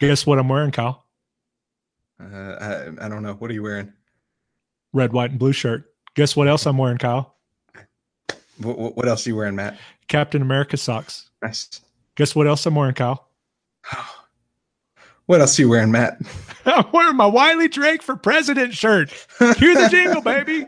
Guess what I'm wearing, Kyle? Uh, I, I don't know. What are you wearing? Red, white, and blue shirt. Guess what else I'm wearing, Kyle? What, what else are you wearing, Matt? Captain America socks. Nice. Guess what else I'm wearing, Kyle? What else are you wearing, Matt? I'm wearing my Wiley Drake for President shirt. Cue the jingle, baby.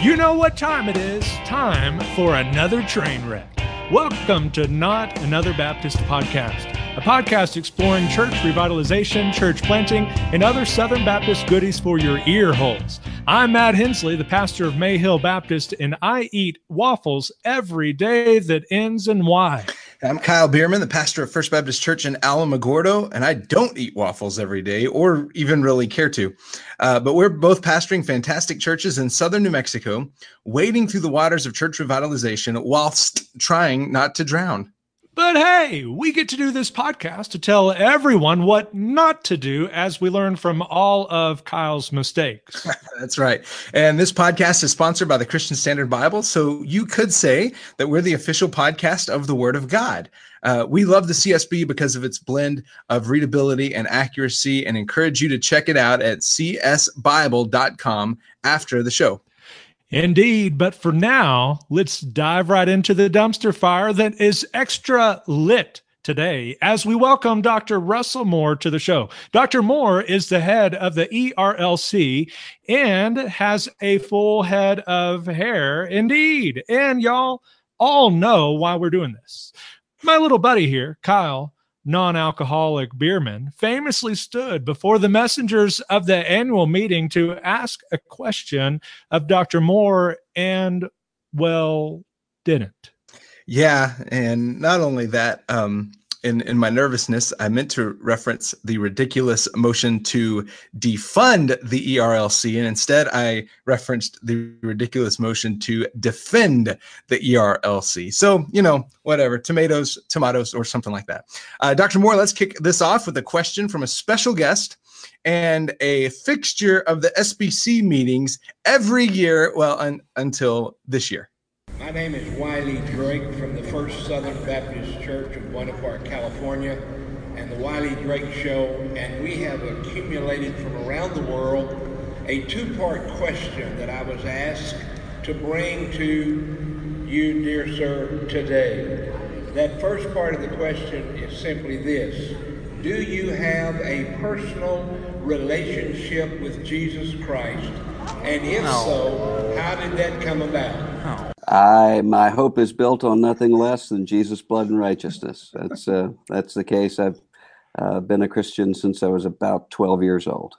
You know what time it is? Time for another train wreck. Welcome to Not Another Baptist Podcast, a podcast exploring church revitalization, church planting, and other Southern Baptist goodies for your ear holes. I'm Matt Henslee, the pastor of Mayhill Baptist, and I eat waffles every day that ends in Y. I'm Kyle Bueermann, the pastor of First Baptist Church in Alamogordo, and I don't eat waffles every day or even really care to. Uh, but we're both pastoring fantastic churches in southern New Mexico, wading through the waters of church revitalization whilst trying not to drown. But hey, we get to do this podcast to tell everyone what not to do as we learn from all of Kyle's mistakes. That's right. And this podcast is sponsored by the Christian Standard Bible. So you could say that we're the official podcast of the Word of God. Uh, we love the CSB because of its blend of readability and accuracy and encourage you to check it out at csbible.com after the show. Indeed. But for now, let's dive right into the dumpster fire that is extra lit today as we welcome Dr. Russell Moore to the show. Dr. Moore is the head of the ERLC and has a full head of hair. Indeed. And y'all all know why we're doing this. My little buddy here, Kyle, non alcoholic Bueermann, famously stood before the messengers of the annual meeting to ask a question of Dr. Moore and, well, didn't. Yeah. And not only that, um, in, in my nervousness, I meant to reference the ridiculous motion to defund the ERLC, and instead I referenced the ridiculous motion to defend the ERLC. So, you know, whatever, tomatoes, tomatoes, or something like that. Uh, Dr. Moore, let's kick this off with a question from a special guest and a fixture of the SBC meetings every year, well, un- until this year. My name is Wiley Drake from the First Southern Baptist Church of Buena Park, California, and the Wiley Drake Show, and we have accumulated from around the world a two-part question that I was asked to bring to you, dear sir, today. That first part of the question is simply this. Do you have a personal relationship with Jesus Christ? And if so, how did that come about? I my hope is built on nothing less than Jesus' blood and righteousness. That's uh, that's the case. I've uh, been a Christian since I was about twelve years old.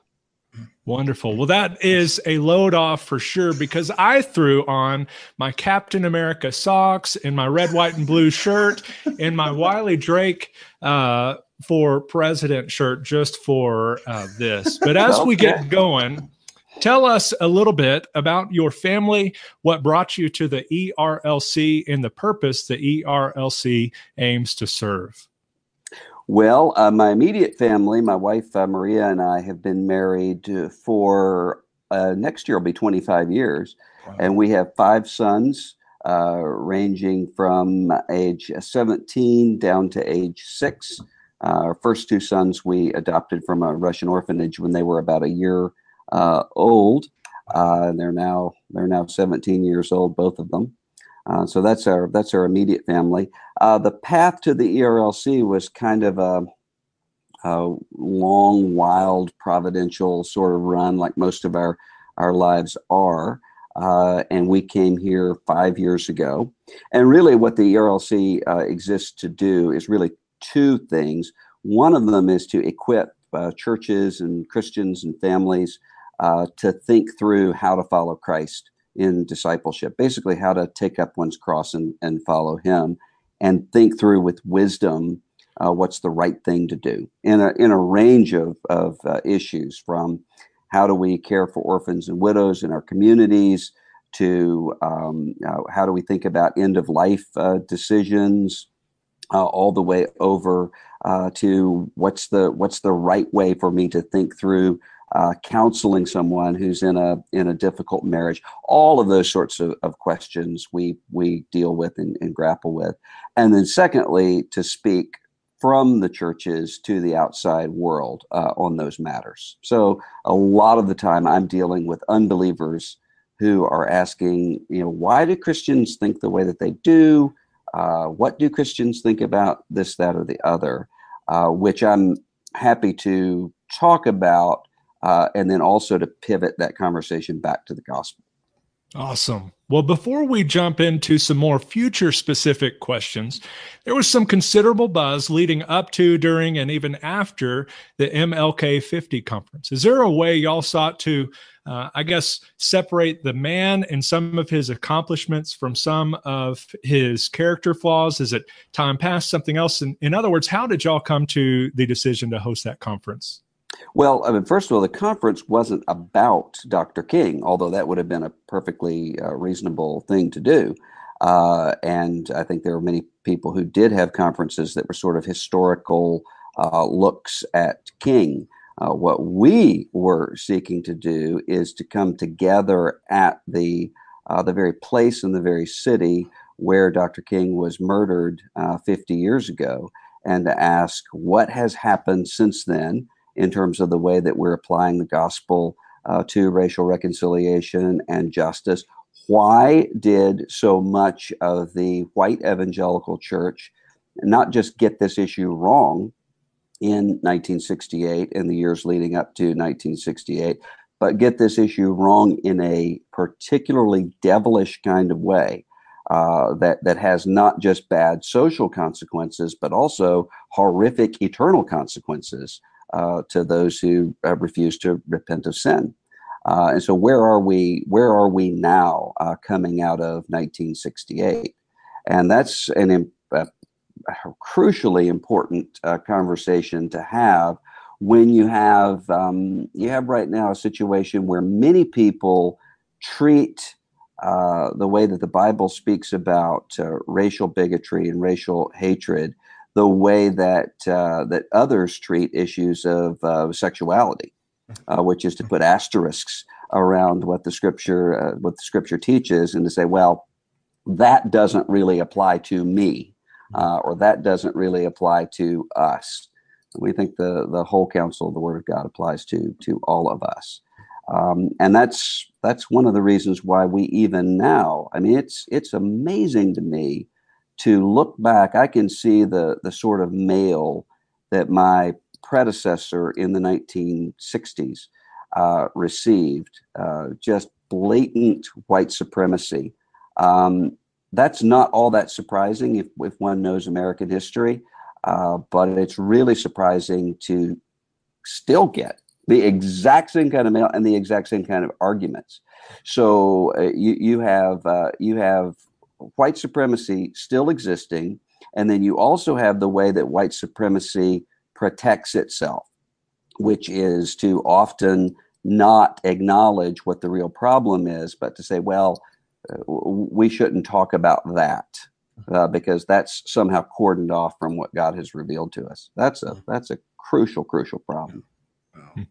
Wonderful. Well, that is a load off for sure because I threw on my Captain America socks and my red, white, and blue shirt and my Wiley Drake uh, for president shirt just for uh, this. But as okay. we get going, Tell us a little bit about your family, what brought you to the ERLC, and the purpose the ERLC aims to serve. Well, uh, my immediate family, my wife uh, Maria and I have been married for uh, next year will be 25 years, wow. and we have five sons. Uh, ranging from age 17 down to age six. Uh, our first two sons we adopted from a Russian orphanage when they were about a year uh, old. Uh, they're now they're now 17 years old, both of them. Uh, so that's our that's our immediate family. Uh, the path to the ERLC was kind of a, a, long, wild, providential sort of run, like most of our our lives are. Uh, and we came here five years ago. And really, what the ERLC uh, exists to do is really two things. One of them is to equip churches and Christians and families uh, to think through how to follow Christ in discipleship, basically how to take up one's cross and, and follow him and think through with wisdom uh, what's the right thing to do in a, in a range of, of uh, issues from how do we care for orphans and widows in our communities to um, uh, how do we think about end of life uh, decisions uh, all the way over uh, to what's the what's the right way for me to think through uh, counseling someone who's in a in a difficult marriage. All of those sorts of, of questions we we deal with and, and grapple with. And then secondly, to speak from the churches to the outside world uh, on those matters. So a lot of the time, I'm dealing with unbelievers who are asking, you know, why do Christians think the way that they do? Uh, what do Christians think about this, that, or the other? Uh, which I'm happy to talk about, uh, and then also to pivot that conversation back to the gospel. Awesome. Well, before we jump into some more future specific questions, there was some considerable buzz leading up to, during, and even after the MLK 50 conference. Is there a way y'all sought to, uh, I guess, separate the man and some of his accomplishments from some of his character flaws? Is it time past something else? In, in other words, how did y'all come to the decision to host that conference? Well, I mean, first of all, the conference wasn't about Dr. King, although that would have been a perfectly uh, reasonable thing to do. Uh, and I think there were many people who did have conferences that were sort of historical uh, looks at King. Uh, what we were seeking to do is to come together at the uh, the very place in the very city where Dr. King was murdered uh, 50 years ago, and to ask what has happened since then in terms of the way that we're applying the gospel uh, to racial reconciliation and justice. Why did so much of the white evangelical church not just get this issue wrong in 1968 and the years leading up to 1968, but get this issue wrong in a particularly devilish kind of way? Uh, that that has not just bad social consequences, but also horrific eternal consequences uh, to those who uh, refuse to repent of sin. Uh, and so, where are we? Where are we now, uh, coming out of 1968? And that's an a, a crucially important uh, conversation to have when you have um, you have right now a situation where many people treat uh, the way that the Bible speaks about racial bigotry and racial hatred the way that uh, that others treat issues of uh, sexuality, uh, which is to put asterisks around what the scripture uh, what the scripture teaches, and to say, well, that doesn't really apply to me, uh, or that doesn't really apply to us. We think the the whole counsel of the Word of God applies to to all of us. Um, and that's that's one of the reasons why we even now. I mean, it's it's amazing to me to look back, I can see the the sort of mail that my predecessor in the 1960s uh, received, uh, just blatant white supremacy. Um, that's not all that surprising if, if one knows American history, uh, but it's really surprising to still get the exact same kind of mail and the exact same kind of arguments. So uh, you you have uh, you have white supremacy still existing. And then you also have the way that white supremacy protects itself, which is to often not acknowledge what the real problem is, but to say, well, uh, we shouldn't talk about that uh, because that's somehow cordoned off from what God has revealed to us. That's a that's a crucial crucial problem. Wow.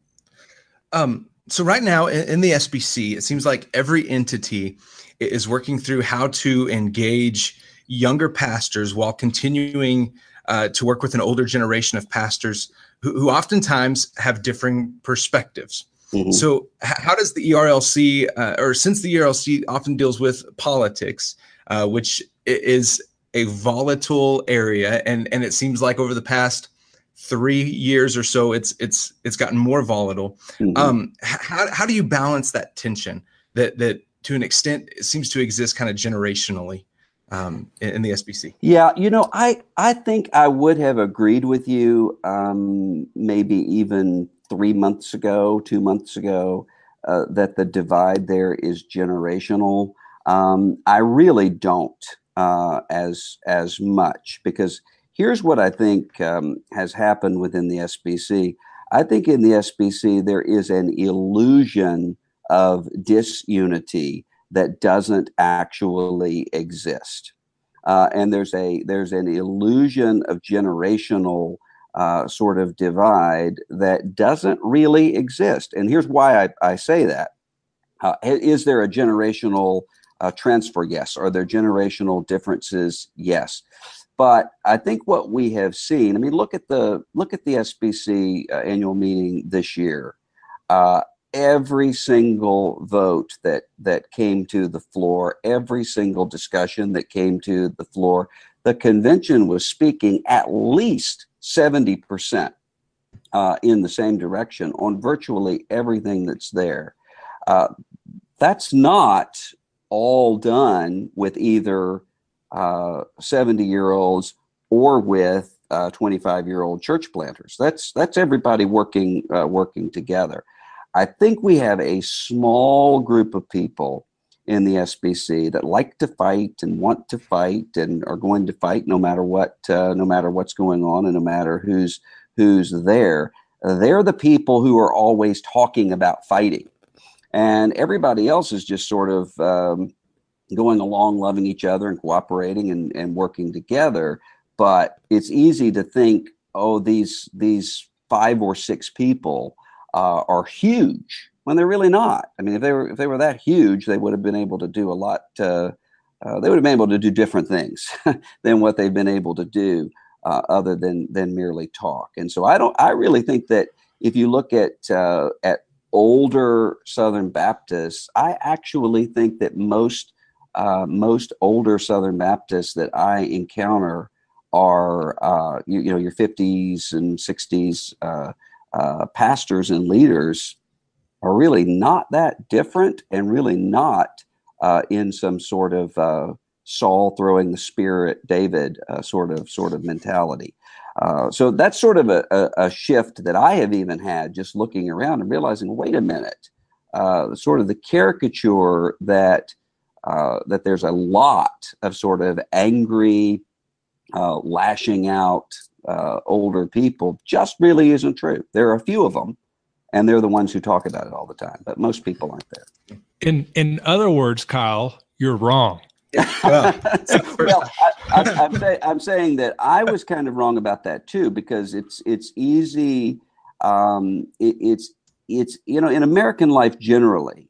Um, so right now in, the SBC, it seems like every entity is working through how to engage younger pastors while continuing uh, to work with an older generation of pastors who, who oftentimes have differing perspectives. Mm-hmm. So, how does the ERLC, uh, or since the ERLC often deals with politics, uh, which is a volatile area, and and it seems like over the past three years or so, it's it's it's gotten more volatile. Mm-hmm. Um, how how do you balance that tension that that to an extent it seems to exist kind of generationally um, in, in, the SBC. Yeah, you know, I I think I would have agreed with you um, maybe even three months ago, two months ago, uh, that the divide there is generational. Um, I really don't uh, as as much because here's what I think um, has happened within the SBC. I think in the SBC there is an illusion of disunity that doesn't actually exist. Uh, and there's a there's an illusion of generational uh, sort of divide that doesn't really exist. And here's why I, I say that. Uh, is there a generational uh, transfer? Yes. Are there generational differences? Yes. But I think what we have seen. I mean, look at the look at the SBC uh, annual meeting this year. Uh, every single vote that that came to the floor, every single discussion that came to the floor, the convention was speaking at least seventy percent uh, in the same direction on virtually everything that's there. Uh, that's not all done with either 70 uh, year olds or with 25 year old church planters. That's that's everybody working uh, working together. I think we have a small group of people in the SBC that like to fight and want to fight and are going to fight no matter what uh, no matter what's going on and no matter who's who's there. They're the people who are always talking about fighting and everybody else is just sort of um, going along, loving each other and cooperating and, and working together. But it's easy to think, oh, these these five or six people uh, are huge when they're really not. I mean, if they were if they were that huge, they would have been able to do a lot. Uh, uh, they would have been able to do different things than what they've been able to do, uh, other than than merely talk. And so I don't. I really think that if you look at uh, at older Southern Baptists, I actually think that most uh, most older Southern Baptists that I encounter are uh, you, you, know your 50s and 60s uh, uh, pastors and leaders are really not that different and really not uh, in some sort of uh, Saul throwing the spear at David sort of sort of mentality. So that's sort of a, a, a, shift that I have even had just looking around and realizing, wait a minute, sort of the caricature that uh, that there's a lot of sort of angry, uh, lashing out uh, older people just really isn't true. There are a few of them, and they're the ones who talk about it all the time, but most people aren't there. In in other words, Kyle, you're wrong well, well I, am say, I'm saying that I was kind of wrong about that too because it's it's easy. Um, it, it's it's you know in American life generally,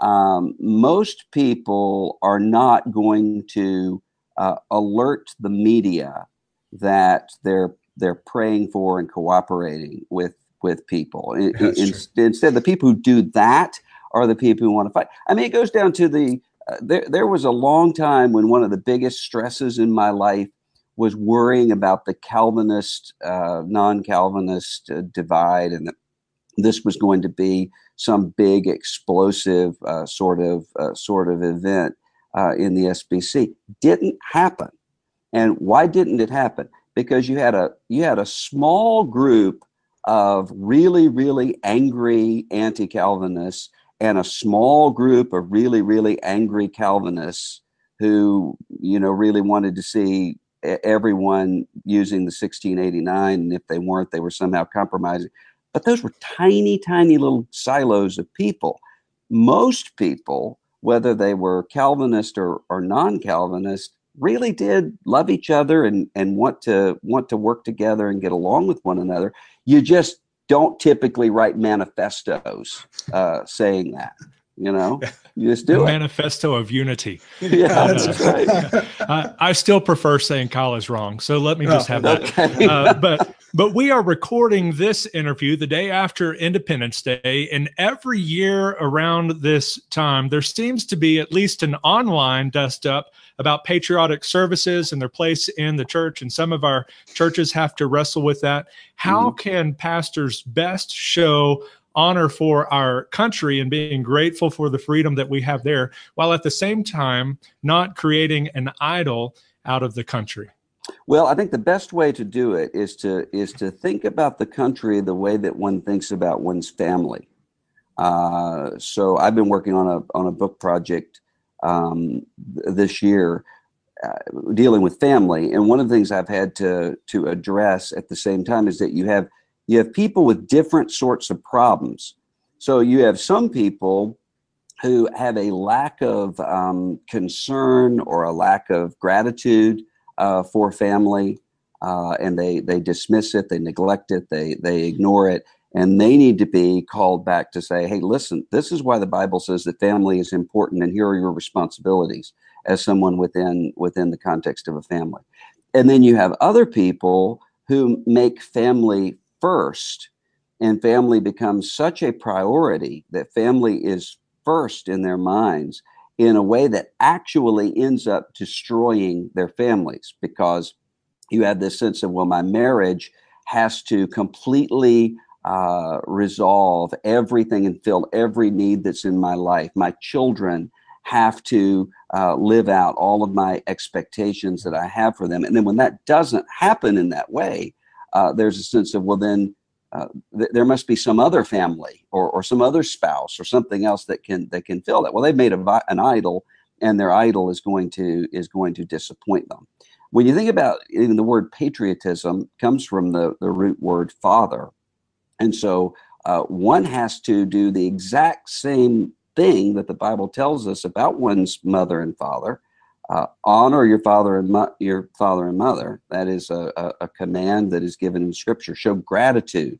um, most people are not going to uh, alert the media that they're they're praying for and cooperating with with people. In, instead, the people who do that are the people who want to fight. I mean, it goes down to the there, there was a long time when one of the biggest stresses in my life was worrying about the Calvinist, uh, non Calvinist uh, divide, and that this was going to be some big explosive uh, sort of uh, sort of event uh, in the SBC. Didn't happen, and why didn't it happen? Because you had a you had a small group of really really angry anti-Calvinists and a small group of really, really angry Calvinists who, you know, really wanted to see everyone using the 1689. And if they weren't, they were somehow compromising. But those were tiny, tiny little silos of people. Most people, whether they were Calvinist or, or non Calvinist, really did love each other and, and want to want to work together and get along with one another. You just don't typically write manifestos uh, saying that. You know, you just do a it. Manifesto of unity. yeah, that's right. I, I, still prefer saying Kyle is wrong, so let me just oh, have that. Okay. Uh, but but we are recording this interview the day after Independence Day, and every year around this time, there seems to be at least an online dust up about patriotic services and their place in the church. And some of our churches have to wrestle with that. How mm-hmm. can pastors best show honor for our country and being grateful for the freedom that we have there, while at the same time not creating an idol out of the country? Well, I think the best way to do it is to is to think about the country the way that one thinks about one's family. Uh, so I've been working on a on a book project um, this year uh, dealing with family, and one of the things I've had to to address at the same time is that you have you have people with different sorts of problems. So you have some people who have a lack of um, concern or a lack of gratitude uh, for family. uh, and they they dismiss it, they neglect it, they they ignore it, and they need to be called back to say, hey, listen, this is why the Bible says that family is important, and here are your responsibilities as someone within within the context of a family. And then you have other people who make family first, and family becomes such a priority that family is first in their minds in a way that actually ends up destroying their families because you have this sense of, well, my marriage has to completely uh, resolve everything and fill every need that's in my life. My children have to uh, live out all of my expectations that I have for them. And then when that doesn't happen in that way, uh, there's a sense of, well, then uh, th- there must be some other family or, or some other spouse or something else that can that can fill that. Well, they've made a, an idol, and their idol is going to is going to disappoint them. When you think about even the word patriotism comes from the, the root word father, and so uh, one has to do the exact same thing that the Bible tells us about one's mother and father. Uh, honor your father and mo- your father and mother. That is a, a, a, command that is given in Scripture. Show gratitude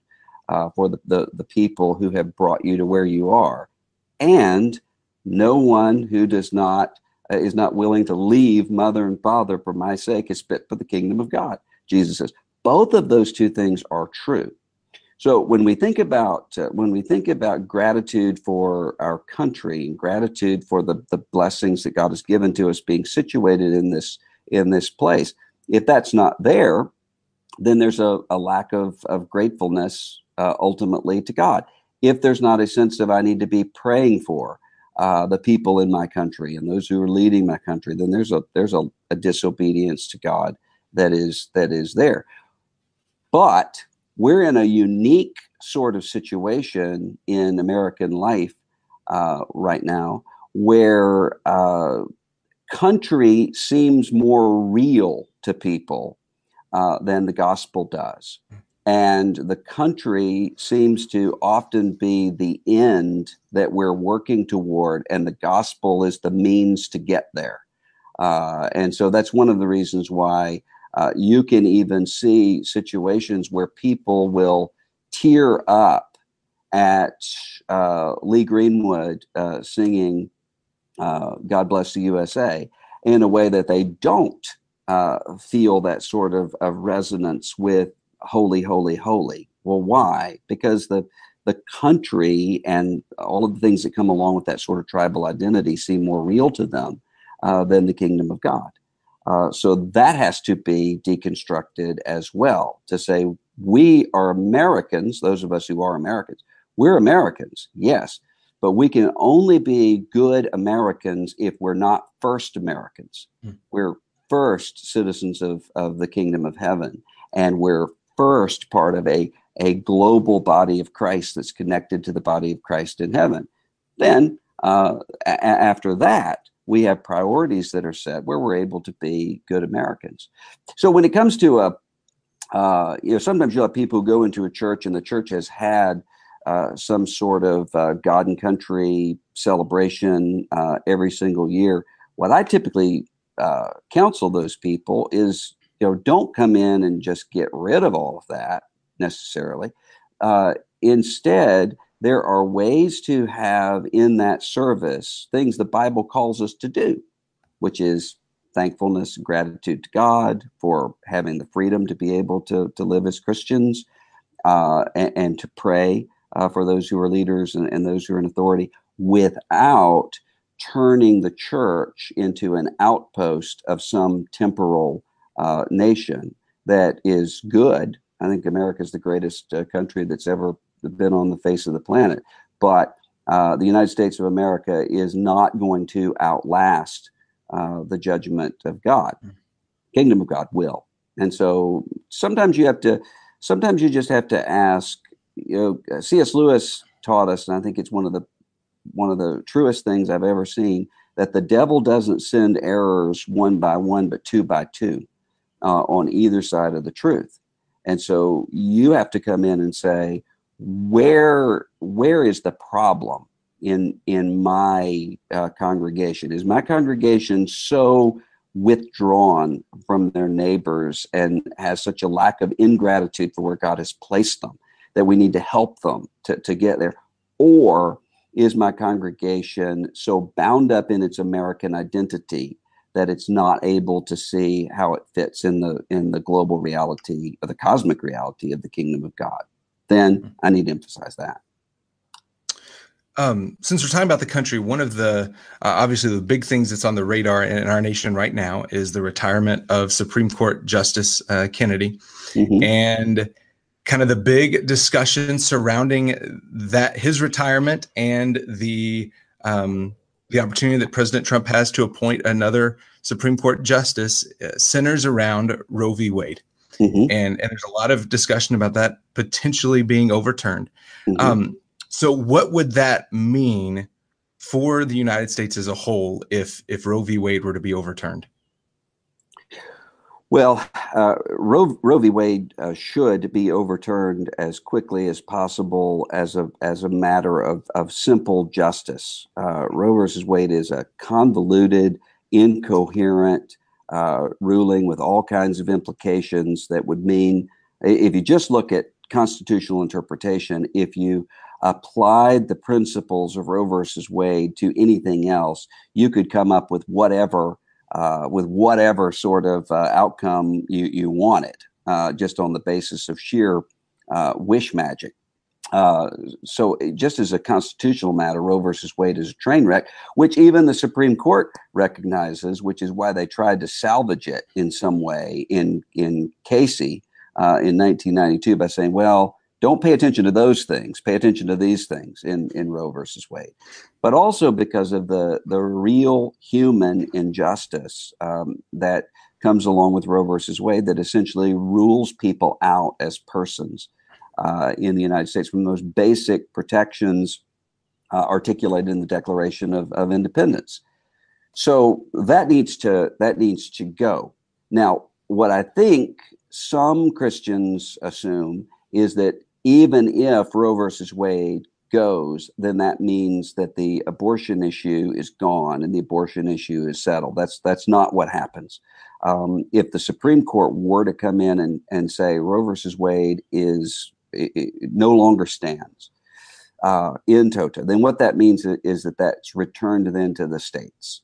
uh, for the, the, the people who have brought you to where you are, and no one who does not uh, is not willing to leave mother and father for my sake is fit for the kingdom of God. Jesus says both of those two things are true. So when we think about uh, when we think about gratitude for our country and gratitude for the, the blessings that God has given to us being situated in this in this place, if that's not there, then there's a, a lack of, of gratefulness uh, ultimately to God. If there's not a sense of I need to be praying for uh, the people in my country and those who are leading my country, then there's a there's a, a disobedience to God that is that is there. But we're in a unique sort of situation in American life uh, right now where uh, country seems more real to people uh, than the gospel does. And the country seems to often be the end that we're working toward, and the gospel is the means to get there. Uh, and so that's one of the reasons why uh, you can even see situations where people will tear up at uh, Lee Greenwood uh, singing uh, God Bless the USA in a way that they don't uh, feel that sort of, of resonance with holy, holy, holy. Well, why? Because the the country and all of the things that come along with that sort of tribal identity seem more real to them uh, than the kingdom of God. Uh, so that has to be deconstructed as well to say we are Americans, those of us who are Americans, we're Americans, yes, but we can only be good Americans if we're not first Americans. Mm. We're first citizens of, of the kingdom of heaven, and we're first part of a, a global body of Christ that's connected to the body of Christ in heaven. Then, uh, a- after that, we have priorities that are set where we're able to be good Americans. So when it comes to a, uh, you know, sometimes you'll have people who go into a church and the church has had uh, some sort of uh, God and country celebration uh, every single year. What I typically uh, counsel those people is, you know, don't come in and just get rid of all of that necessarily. Uh, instead, there are ways to have in that service things the Bible calls us to do, which is thankfulness and gratitude to God for having the freedom to be able to, to live as Christians uh, and, and, to pray uh, for those who are leaders and, and those who are in authority without turning the church into an outpost of some temporal uh, nation that is good. I think America is the greatest uh, country that's ever been on the face of the planet. But uh, the United States of America is not going to outlast uh, the judgment of God. Mm. Kingdom of God will. And so sometimes you have to, sometimes you just have to ask. You know, C.S. Lewis taught us, and I think it's one of the one of the truest things I've ever seen that the devil doesn't send errors one by one, but two by two uh, on either side of the truth. And so you have to come in and say, where where is the problem in in my uh, congregation? Is my congregation so withdrawn from their neighbors and has such a lack of ingratitude for where God has placed them that we need to help them to, to get there? Or is my congregation so bound up in its American identity that it's not able to see how it fits in the in the global reality or the cosmic reality of the kingdom of God? Then hmm. I need to emphasize that. Um, since we're talking about the country, one of the uh, obviously the big things that's on the radar in, in, our nation right now is the retirement of Supreme Court Justice uh, Kennedy, mm-hmm. and kind of the big discussion surrounding that his retirement and the um, the opportunity that President Trump has to appoint another Supreme Court justice uh, centers around Roe v. Wade. Mm-hmm. And, and there's a lot of discussion about that potentially being overturned. Mm-hmm. Um, so, what would that mean for the United States as a whole if if Roe v. Wade were to be overturned? Well, uh, Roe, Roe v. Wade uh, should be overturned as quickly as possible as a as a matter of of simple justice. Uh, Roe versus Wade is a convoluted, incoherent uh, ruling with all kinds of implications that would mean, if you just look at constitutional interpretation, if you applied the principles of Roe versus Wade to anything else, you could come up with whatever uh, with whatever sort of uh, outcome you you wanted, uh, just on the basis of sheer uh, wish magic. Uh, so, just as a constitutional matter, Roe versus Wade is a train wreck, which even the Supreme Court recognizes, which is why they tried to salvage it in some way in in Casey uh, in 1992 by saying, "Well, don't pay attention to those things. Pay attention to these things in, in Roe versus Wade. But also because of the, the real human injustice um, that comes along with Roe versus Wade that essentially rules people out as persons uh, in the United States from those basic protections uh, articulated in the Declaration of, of Independence. So that needs to that needs to go. Now, what I think some Christians assume is that even if Roe versus Wade goes, then that means that the abortion issue is gone and the abortion issue is settled. That's that's not what happens. Um, if the Supreme Court were to come in and, and say Roe versus Wade is it, it no longer stands uh, in toto, then what that means is that that's returned then to the states.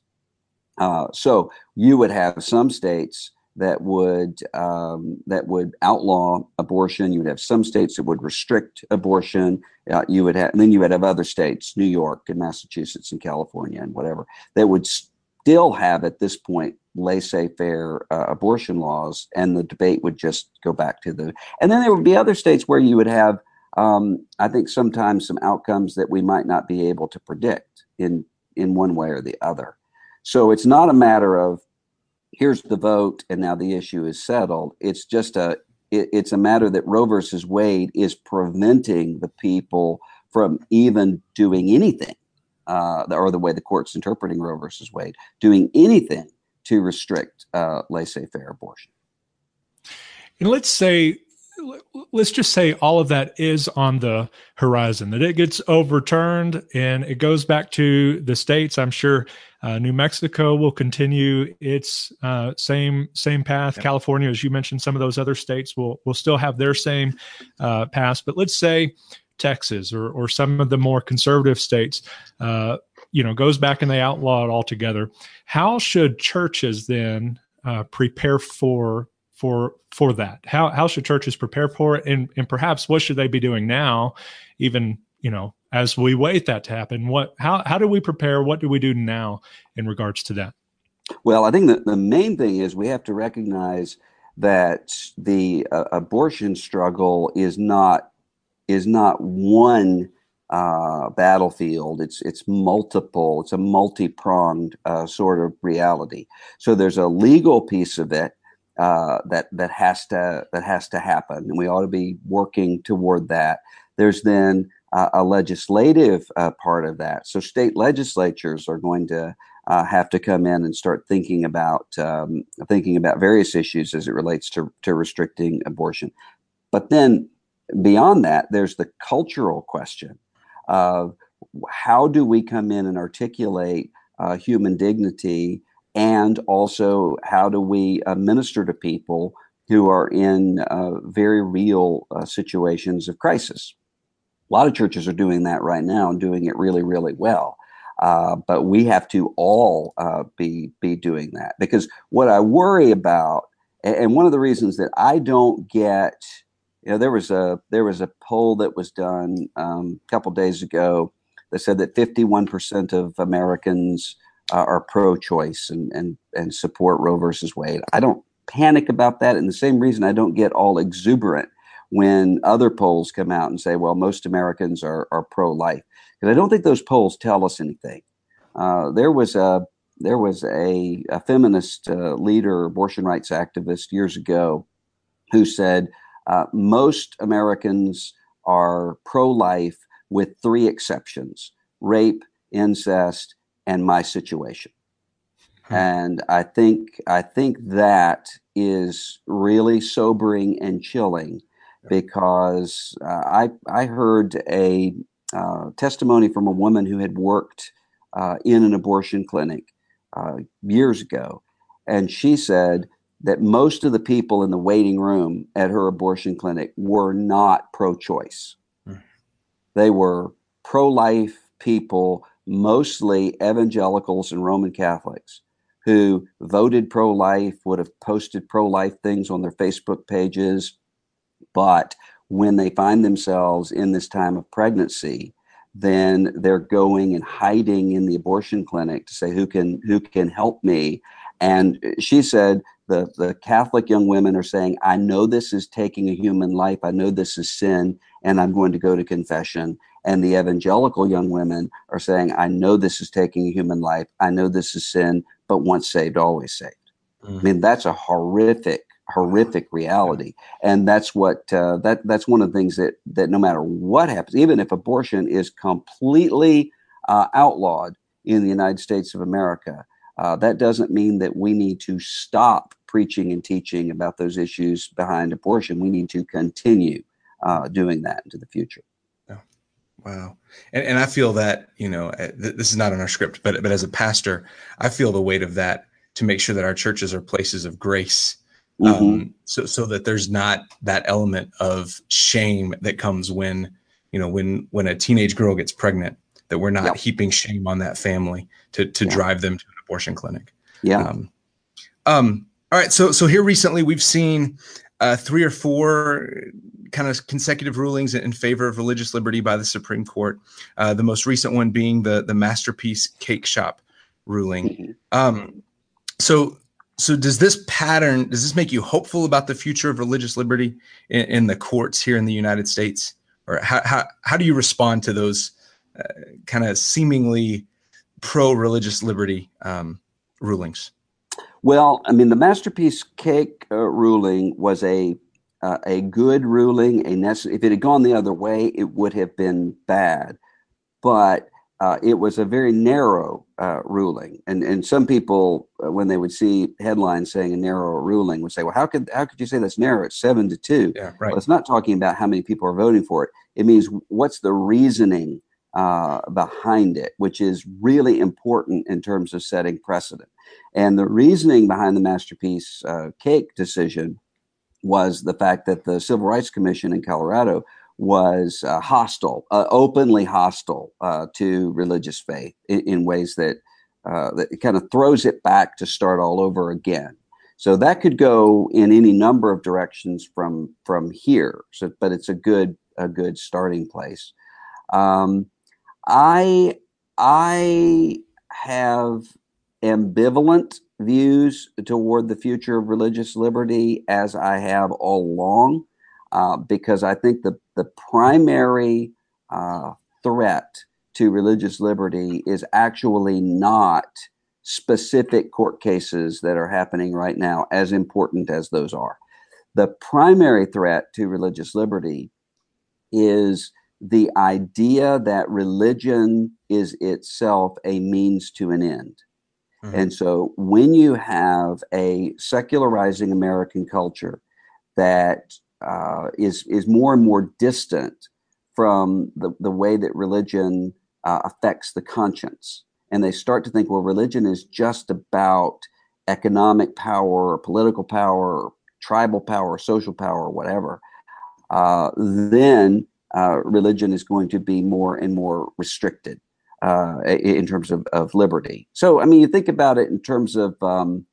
Uh, so you would have some states that would um, that would outlaw abortion. You would have some states that would restrict abortion. Uh, you would have, and then you would have other states, New York and Massachusetts and California and whatever, that would still have at this point laissez-faire uh, abortion laws, and the debate would just go back to the. And then there would be other states where you would have, um, I think, sometimes some outcomes that we might not be able to predict in in one way or the other. So it's not a matter of here's the vote and now the issue is settled it's just a it, it's a matter that roe versus wade is preventing the people from even doing anything uh, or the way the court's interpreting roe versus wade doing anything to restrict uh, laissez-faire abortion. And let's say let's just say all of that is on the horizon that it gets overturned and it goes back to the states. I'm sure uh, new mexico will continue its uh, same same path. California as you mentioned some of those other states will will still have their same uh, path but let's say texas or, or some of the more conservative states uh, you know goes back and they outlaw it altogether how should churches then uh, prepare for for for that? How how should churches prepare for it, and and perhaps what should they be doing now, even you know as we wait that to happen? What how how do we prepare? What do we do now in regards to that? Well, I think that the main thing is we have to recognize that the uh, abortion struggle is not is not one uh, battlefield. It's it's multiple. It's a multi pronged uh, sort of reality. So there's a legal piece of it uh, that that has to that has to happen, and we ought to be working toward that. There's then uh, a legislative uh, part of that. So state legislatures are going to uh, have to come in and start thinking about um, thinking about various issues as it relates to to restricting abortion. But then beyond that, there's the cultural question of how do we come in and articulate uh, human dignity and also how do we uh, minister to people who are in uh, very real uh, situations of crisis. A lot of churches are doing that right now and doing it really, really well. Uh, but we have to all uh, be be doing that because what I worry about, and one of the reasons that I don't get, you know, there was a there was a poll that was done um, a couple days ago that said that 51% of Americans uh, are pro-choice and and and support Roe versus Wade. I don't panic about that, and the same reason I don't get all exuberant when other polls come out and say, "Well, most Americans are are pro-life," because I don't think those polls tell us anything. Uh, there was a there was a, a feminist uh, leader, abortion rights activist years ago, who said uh, most Americans are pro-life with three exceptions: rape, incest, and my situation. Hmm. And I think I think that is really sobering and chilling because uh, I I heard a uh, testimony from a woman who had worked uh, in an abortion clinic uh, years ago, and she said that most of the people in the waiting room at her abortion clinic were not pro-choice. Hmm. They were pro-life people mostly evangelicals and Roman Catholics who voted pro life, would have posted pro life things on their Facebook pages. But when they find themselves in this time of pregnancy, then they're going and hiding in the abortion clinic to say who can who can help me and she said the the catholic young women are saying i know this is taking a human life i know this is sin and i'm going to go to confession and the evangelical young women are saying, I know this is taking a human life. I know this is sin, but once saved, always saved. Mm-hmm. I mean, that's a horrific, horrific reality. And that's what, uh, that, that's one of the things that, that no matter what happens, even if abortion is completely uh, outlawed in the United States of America, uh, that doesn't mean that we need to stop preaching and teaching about those issues behind abortion. We need to continue uh, doing that into the future. Wow. And, and I feel that, you know, uh, th- this is not in our script, but, but as a pastor, I feel the weight of that to make sure that our churches are places of grace. Um, mm-hmm. Um, so, so that there's not that element of shame that comes when, you know, when, when a teenage girl gets pregnant, that we're not yep. heaping shame on that family to, to yeah. drive them to abortion clinic. Yeah. Um, um, all right. So, so here recently we've seen uh, three or four kind of consecutive rulings in favor of religious liberty by the Supreme Court. Uh, the most recent one being the the masterpiece cake shop ruling. Mm-hmm. Um, so so does this pattern does this make you hopeful about the future of religious liberty in, in the courts here in the United States, or how how how do you respond to those uh, kind of seemingly pro religious liberty um, rulings? Well, I mean, the masterpiece cake uh, ruling was a uh, a good ruling, a necessary. If it had gone the other way, it would have been bad. But uh, it was a very narrow uh, ruling, and and some people, uh, when they would see headlines saying a narrow ruling, would say, "Well, how could how could you say that's narrow? It's seven to two. Yeah, right. Well, it's not talking about how many people are voting for it. It means what's the reasoning uh, behind it, which is really important in terms of setting precedent. And the reasoning behind the masterpiece uh, cake decision was the fact that the Civil Rights Commission in Colorado was uh, hostile, uh, openly hostile uh, to religious faith in, in ways that that kind of throws it back to start all over again. So that could go in any number of directions from from here. So, but it's a good a good starting place. Um, I I have ambivalent views toward the future of religious liberty as I have all along, uh, because I think the, the primary uh, threat to religious liberty is actually not specific court cases that are happening right now, as important as those are. The primary threat to religious liberty is the idea that religion is itself a means to an end. Mm-hmm. And so when you have a secularizing American culture that uh, is is more and more distant from the, the way that religion uh, affects the conscience, and they start to think, well, religion is just about economic power or political power or tribal power or social power or whatever, uh, then uh, religion is going to be more and more restricted uh, in terms of, of liberty. So, I mean, you think about it in terms of um,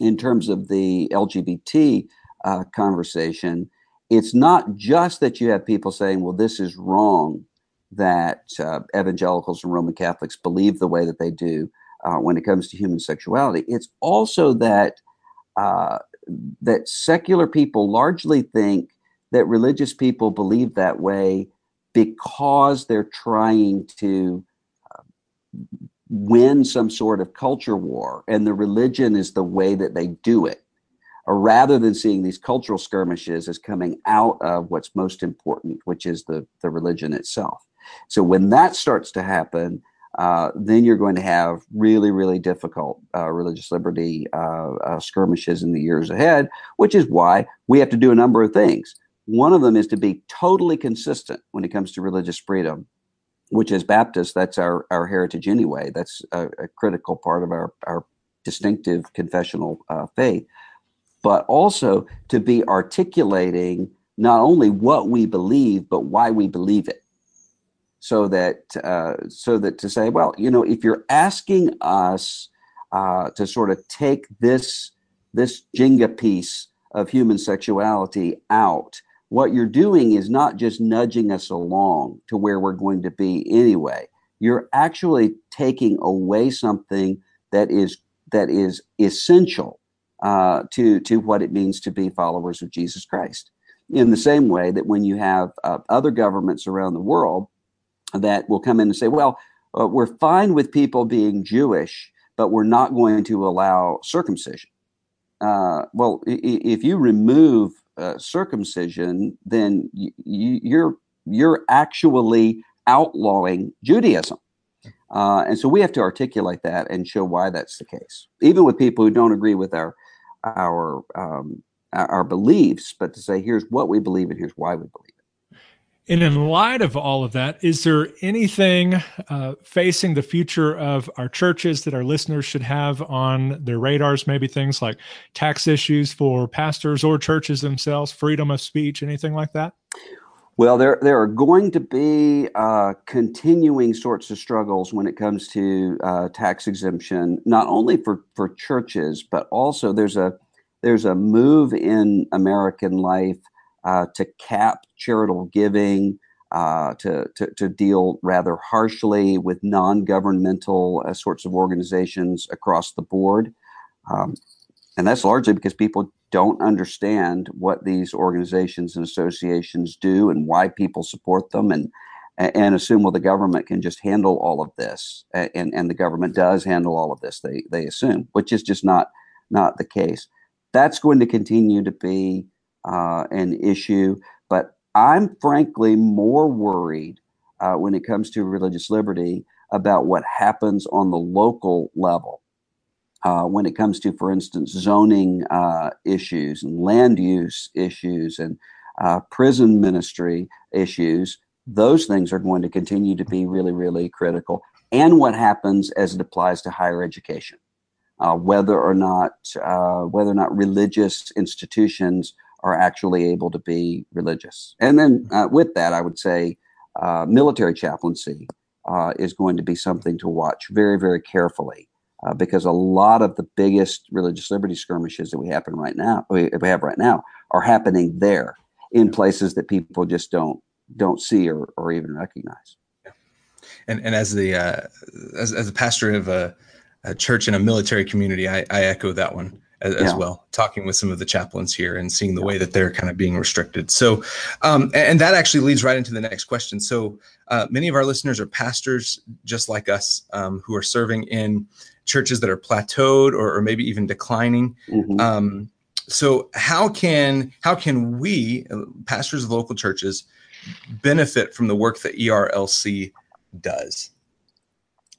in terms of the LGBT uh, conversation. It's not just that you have people saying, "Well, this is wrong," that uh, evangelicals and Roman Catholics believe the way that they do uh, when it comes to human sexuality. It's also that that secular people largely think that religious people believe that way because they're trying to uh, win some sort of culture war, and the religion is the way that they do it. Or rather than seeing these cultural skirmishes as coming out of what's most important, which is the, the religion itself. So when that starts to happen, uh, then you're going to have really, really difficult uh, religious liberty uh, uh, skirmishes in the years ahead, which is why we have to do a number of things. One of them is to be totally consistent when it comes to religious freedom, which as Baptists, that's our, our heritage anyway. That's a, a critical part of our, our distinctive confessional uh, faith, but also to be articulating not only what we believe, but why we believe it so that uh, so that to say, well, you know, if you're asking us uh, to sort of take this this Jenga piece of human sexuality out, what you're doing is not just nudging us along to where we're going to be anyway. You're actually taking away something that is that is essential uh, to to what it means to be followers of Jesus Christ. In the same way that when you have uh, other governments around the world that will come in and say, well, uh, we're fine with people being Jewish, but we're not going to allow circumcision. Uh, well, I- if you remove uh, circumcision, then y- you're you're actually outlawing Judaism. Uh, and so we have to articulate that and show why that's the case, even with people who don't agree with our our um, our beliefs, but to say here's what we believe and here's why we believe. And in light of all of that, is there anything uh, facing the future of our churches that our listeners should have on their radars? Maybe things like tax issues for pastors or churches themselves, freedom of speech, anything like that? Well, there there are going to be uh, continuing sorts of struggles when it comes to uh, tax exemption, not only for for churches, but also there's a there's a move in American life uh, to cap charitable giving, uh, to, to, to, deal rather harshly with non governmental uh, sorts of organizations across the board. Um, and that's largely because people don't understand what these organizations and associations do and why people support them and and assume well the government can just handle all of this and and the government does handle all of this they they assume which is just not not the case that's going to continue to be uh, an issue. But I'm frankly more worried uh, when it comes to religious liberty about what happens on the local level. Uh, when it comes to, for instance, zoning uh, issues and land use issues and uh, prison ministry issues, those things are going to continue to be really, really critical. And what happens as it applies to higher education, uh, whether or not whether or not religious institutions are actually able to be religious. And then uh, with that, I would say uh, military chaplaincy uh, is going to be something to watch very, very carefully. Uh, because a lot of the biggest religious liberty skirmishes that we happen right now, we, we have right now, are happening there in places that people just don't don't see or, or even recognize. And and as the uh, as as a pastor of a, a church in a military community, I, I echo that one as, yeah. as, well, talking with some of the chaplains here and seeing the way that they're kind of being restricted. So, um, and that actually leads right into the next question. So, uh, many of our listeners are pastors just like us um, who are serving in churches that are plateaued or, or maybe even declining. Mm-hmm. Um, so, how can how can we, uh, pastors of local churches, benefit from the work that ERLC does?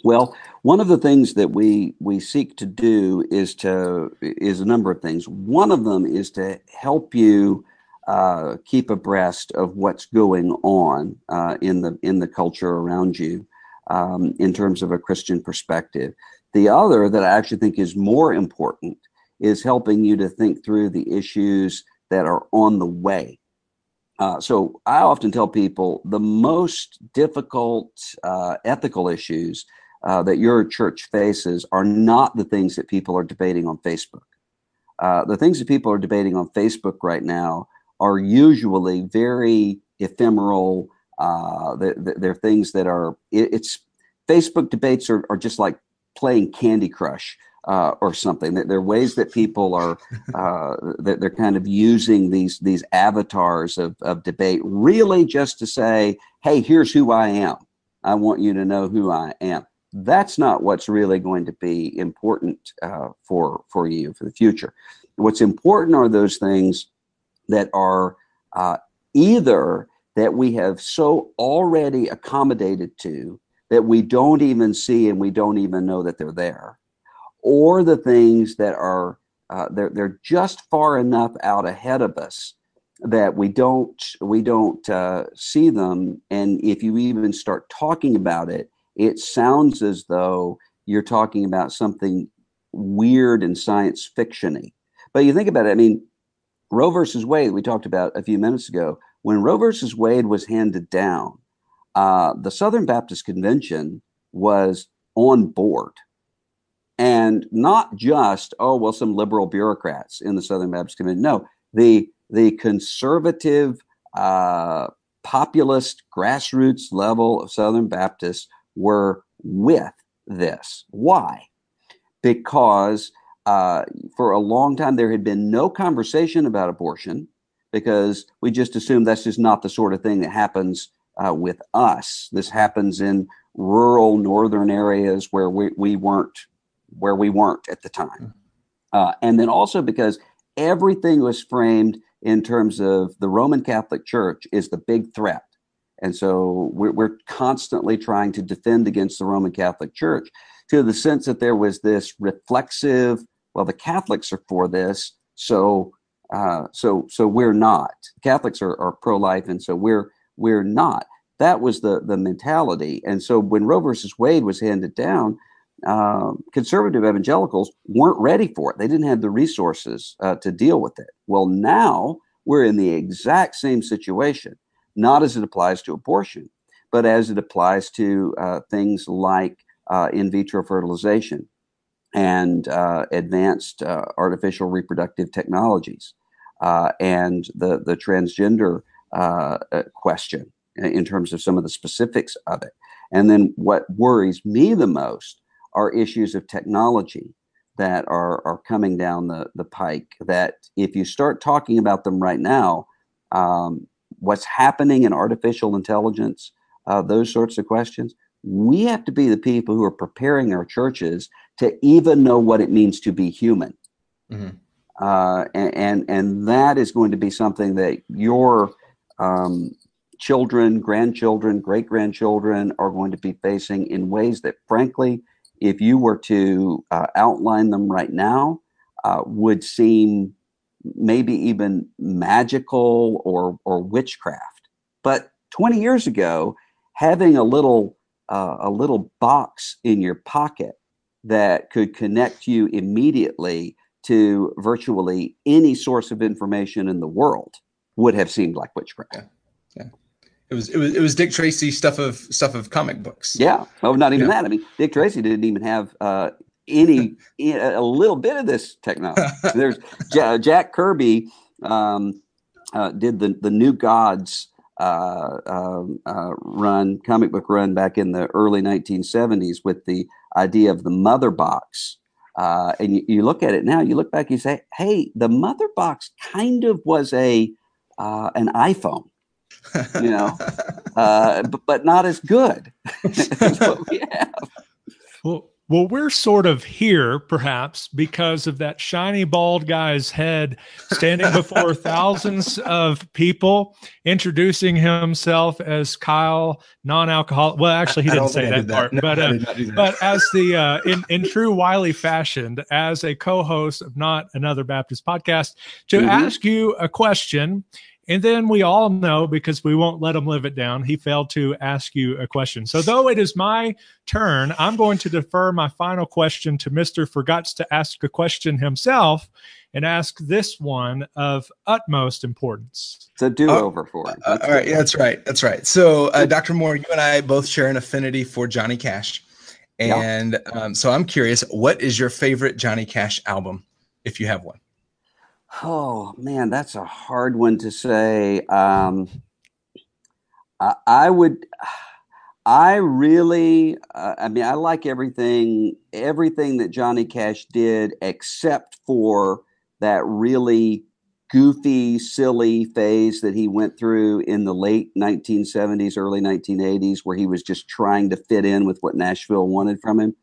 Well, one of the things that we we seek to do is to is a number of things. One of them is to help you uh, keep abreast of what's going on uh, in the in the culture around you. um, in terms of a Christian perspective. The other that I actually think is more important is helping you to think through the issues that are on the way. Uh, so I often tell people the most difficult uh, ethical issues uh, that your church faces are not the things that people are debating on Facebook. Uh, the things that people are debating on Facebook right now are usually very ephemeral. Uh, they're, they're, things that are it's Facebook debates are, are just like playing Candy Crush uh, or something. There are ways that people are uh, that they're kind of using these these avatars of, of debate really just to say, "Hey, here's who I am. I want you to know who I am." That's not what's really going to be important uh, for for you for the future. What's important are those things that are uh, either that we have so already accommodated to that we don't even see and we don't even know that they're there or the things that are uh, they're, they're just far enough out ahead of us that we don't we don't uh, see them and if you even start talking about it it sounds as though you're talking about something weird and science fictiony. But you think about it i mean roe versus wade we talked about a few minutes ago. When roe versus wade was handed down uh, the southern baptist convention was on board. And not just oh well some liberal bureaucrats in the southern baptist convention. No the the conservative uh, populist grassroots level of southern baptists were with this why because uh, for a long time there had been no conversation about abortion because we just assumed that's just not the sort of thing that happens uh, with us this happens in rural northern areas where we, we weren't where we weren't at the time. Hmm. Uh, and then also because everything was framed in terms of the Roman Catholic Church is the big threat. And so we're, we're constantly trying to defend against the Roman Catholic Church to the sense that there was this reflexive, well, the Catholics are for this, so uh, so so we're not. Catholics are, are pro-life, and so we're we're not. That was the the mentality. And so when Roe versus Wade was handed down, uh, conservative evangelicals weren't ready for it. They didn't have the resources uh, to deal with it. Well, now we're in the exact same situation, not as it applies to abortion, but as it applies to uh, things like uh, in vitro fertilization and uh, advanced uh, artificial reproductive technologies and the, the transgender question in terms of some of the specifics of it. And then what worries me the most are issues of technology that are, are coming down the, the pike that if you start talking about them right now, um, what's happening in artificial intelligence, uh, those sorts of questions, we have to be the people who are preparing our churches to even know what it means to be human. Mm-hmm. Uh, and, and, and that is going to be something that your um, children, grandchildren, great grandchildren are going to be facing in ways that, frankly, if you were to uh, outline them right now, uh, would seem maybe even magical or or witchcraft. But 20 years ago, having a little uh, a little box in your pocket that could connect you immediately to virtually any source of information in the world would have seemed like witchcraft. Yeah. yeah. It was it was it was Dick Tracy stuff of stuff of comic books. Yeah, well, not even yeah. that. I mean, Dick Tracy didn't even have uh, any a little bit of this technology. There's Jack Kirby um, uh, did the the New Gods uh, um, uh, run comic book run back in the early 1970s with the idea of the mother box. Uh, and you, you, look at it now, you look back, you say, "Hey, the mother box kind of was a uh, an iPhone." you know, uh, but, but not as good as what we have. Well, well, we're sort of here, perhaps, because of that shiny bald guy's head standing before thousands of people, introducing himself as Kyle, non-alcoholic. Well, actually, he didn't say that, that, part, no, but uh, that. but as the uh, in in true Wiley fashion, as a co-host of not another Baptist podcast, to mm-hmm. ask you a question And then we all know because we won't let him live it down, he failed to ask you a question. So, though it is my turn, I'm going to defer my final question to Mr. Forgots to ask a question himself and ask this one of utmost importance. It's a do over uh, for him. Uh, all right. Yeah, that's right. That's right. So, uh, Dr. Moore, you and I both share an affinity for Johnny Cash. And yeah. um, so I'm curious, what is your favorite Johnny Cash album, if you have one? Oh man, that's a hard one to say. Um, I, I would. I really, uh, I mean, I like everything, everything that Johnny Cash did, except for that really goofy, silly phase that he went through in the late 1970s, early 1980s, where he was just trying to fit in with what Nashville wanted from him.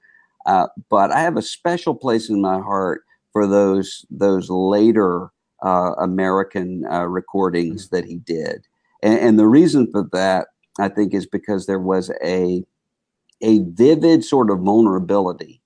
Uh, but I have a special place in my heart for those those later uh, American uh, recordings mm-hmm. that he did, and, and, the reason for that I think is because there was a a vivid sort of vulnerability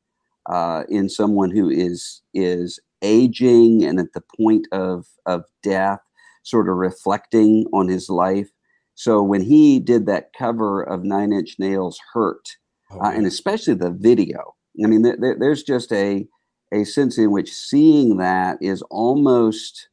uh, in someone who is is aging and at the point of of death, sort of reflecting on his life. So when he did that cover of Nine Inch Nails "Hurt," oh, uh, and especially the video, I mean, there, there's just a a sense in which seeing that is almost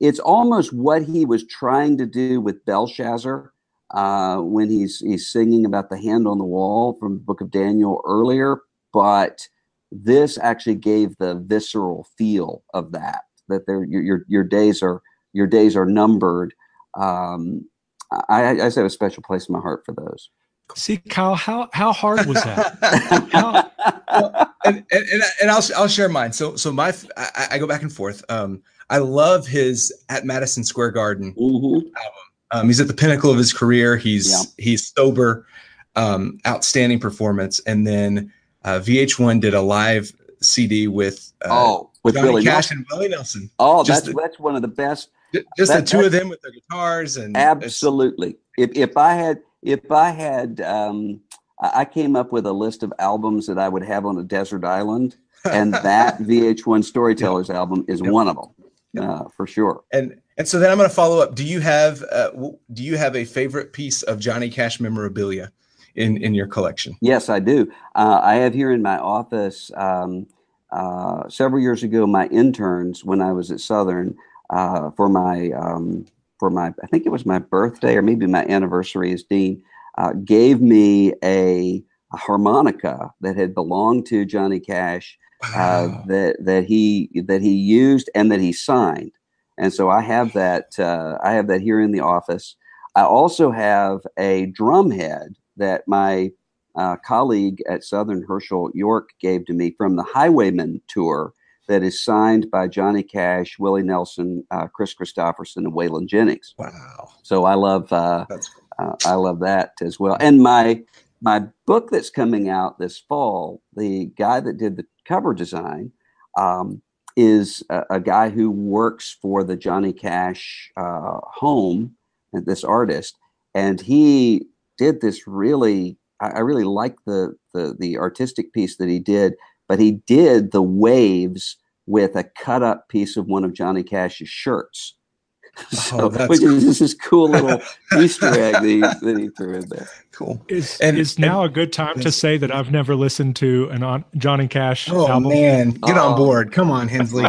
it's almost what he was trying to do with Belshazzar uh, when he's he's singing about the hand on the wall from the book of Daniel earlier, but this actually gave the visceral feel of that that there your your, your days are your days are numbered. Um, I, I, I have a special place in my heart for those. See, Kyle, how how hard was that? how, and, and, and I'll I'll share mine. So so my I, I go back and forth. Um, I love his at Madison Square Garden mm-hmm. album. Um, he's at the pinnacle of his career. He's yeah. he's sober, um, outstanding performance. And then uh, VH1 did a live CD with uh, oh with Johnny Willie Cash Nelson. and Willie Nelson. Oh, just that's the, that's one of the best. Just that, the two of them with their guitars and absolutely. If if I had if I had um, I came up with a list of albums that I would have on a desert island, and that VH1 Storytellers yep. album is yep. one of them, yep. uh, for sure. And and so then I'm going to follow up. Do you have uh, do you have a favorite piece of Johnny Cash memorabilia in in your collection? Yes, I do. Uh, I have here in my office. Um, uh, several years ago, my interns, when I was at Southern, uh, for my um, for my I think it was my birthday or maybe my anniversary as dean, uh, gave me a, a, harmonica that had belonged to Johnny Cash uh, wow. that that he that he used and that he signed. And so I have that uh, I have that here in the office. I also have a drum head that my uh, colleague at Southern Hershael York gave to me from the Highwayman tour that is signed by Johnny Cash, Willie Nelson, uh, Kris Kristofferson, and Waylon Jennings. Wow! So I love uh, uh, I love that as well. And my my book that's coming out this fall, the guy that did the cover design um, is a, a, guy who works for the Johnny Cash uh, home, this artist, and he did this really. I, I really like the, the the artistic piece that he did, but he did the waves with a cut up piece of one of Johnny Cash's shirts. So, oh, which cool. is this cool little Easter egg that he, that he, threw in there. Cool. Is and is now a good time to say that I've never listened to an on Johnny Cash oh, album? man, get oh, on board! Come on, Henslee.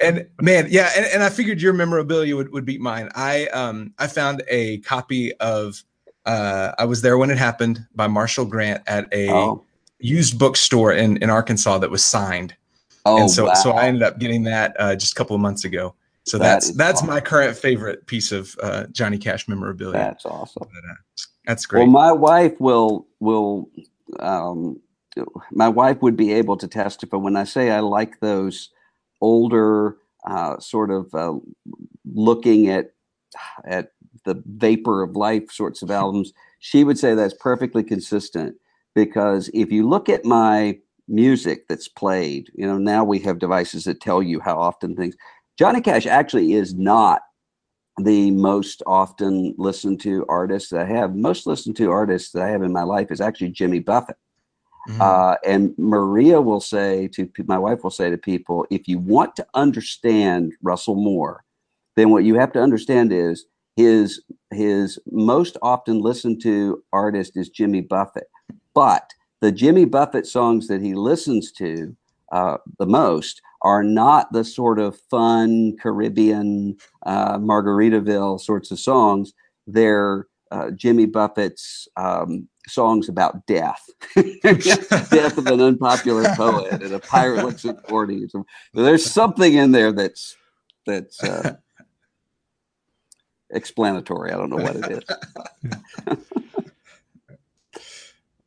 and man, yeah, and, and I figured your memorabilia would, would beat mine. I um I found a copy of uh I was there when it happened by Marshall Grant at a oh. used bookstore in in Arkansas that was signed. Oh, and so wow. so I ended up getting that uh, just a couple of months ago. So that that's that's awesome. my current favorite piece of uh, Johnny Cash memorabilia. That's awesome. But, uh, that's great. Well, my wife will will um, my wife would be able to testify when I say I like those older uh, sort of uh, looking at at the vapor of life sorts of albums. She would say that's perfectly consistent because if you look at my music that's played, you know, now we have devices that tell you how often things Johnny Cash actually is not the most often listened to artist that I have. Most listened to artists that I have in my life is actually Jimmy Buffett. Mm-hmm. Uh, and Maria will say to my wife will say to people, if you want to understand Russell Moore, then what you have to understand is his his most often listened to artist is Jimmy Buffett, but the Jimmy Buffett songs that he listens to uh, the most are not the sort of fun Caribbean uh, Margaritaville sorts of songs. They're uh, Jimmy Buffett's um, songs about death, death of an unpopular poet and a pirate looks at forty. So there's something in there that's that's uh, explanatory. I don't know what it is.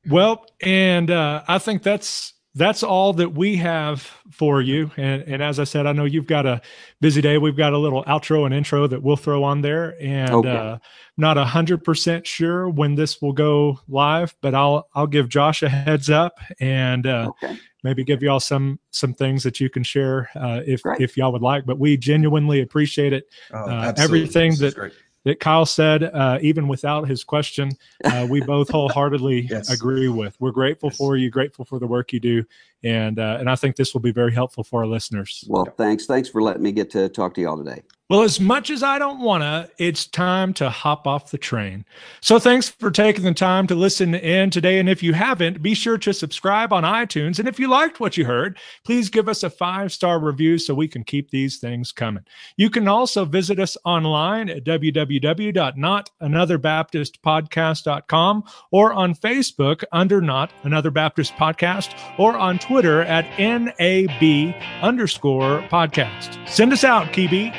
well, and uh, I think that's that's all that we have for you. And, and as I said, I know you've got a busy day. We've got a little outro and intro that we'll throw on there. And okay. uh, not a hundred percent sure when this will go live, but I'll I'll give Josh a heads up and uh, okay. maybe give y'all some some things that you can share uh, if Great. if y'all would like. But we genuinely appreciate it. Oh, uh, everything that that Kyle said, uh, even without his question, uh, we both wholeheartedly yes. agree with. We're grateful yes. for you, grateful for the work you do, and uh, and I think this will be very helpful for our listeners. Well, thanks, thanks for letting me get to talk to y'all today. Well, as much as I don't want to, it's time to hop off the train. So thanks for taking the time to listen in today. And if you haven't, be sure to subscribe on iTunes. And if you liked what you heard, please give us a five star review so we can keep these things coming. You can also visit us online at www.notanother.baptistpodcast.com or on Facebook under Not Another Baptist Podcast or on Twitter at NAB underscore podcast. Send us out, KB.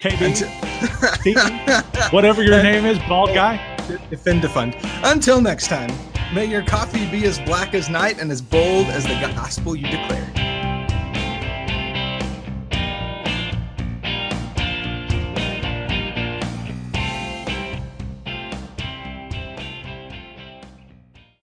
KB, whatever your name is, bald guy. Defend defund. Until next time, may your coffee be as black as night and as bold as the gospel you declare.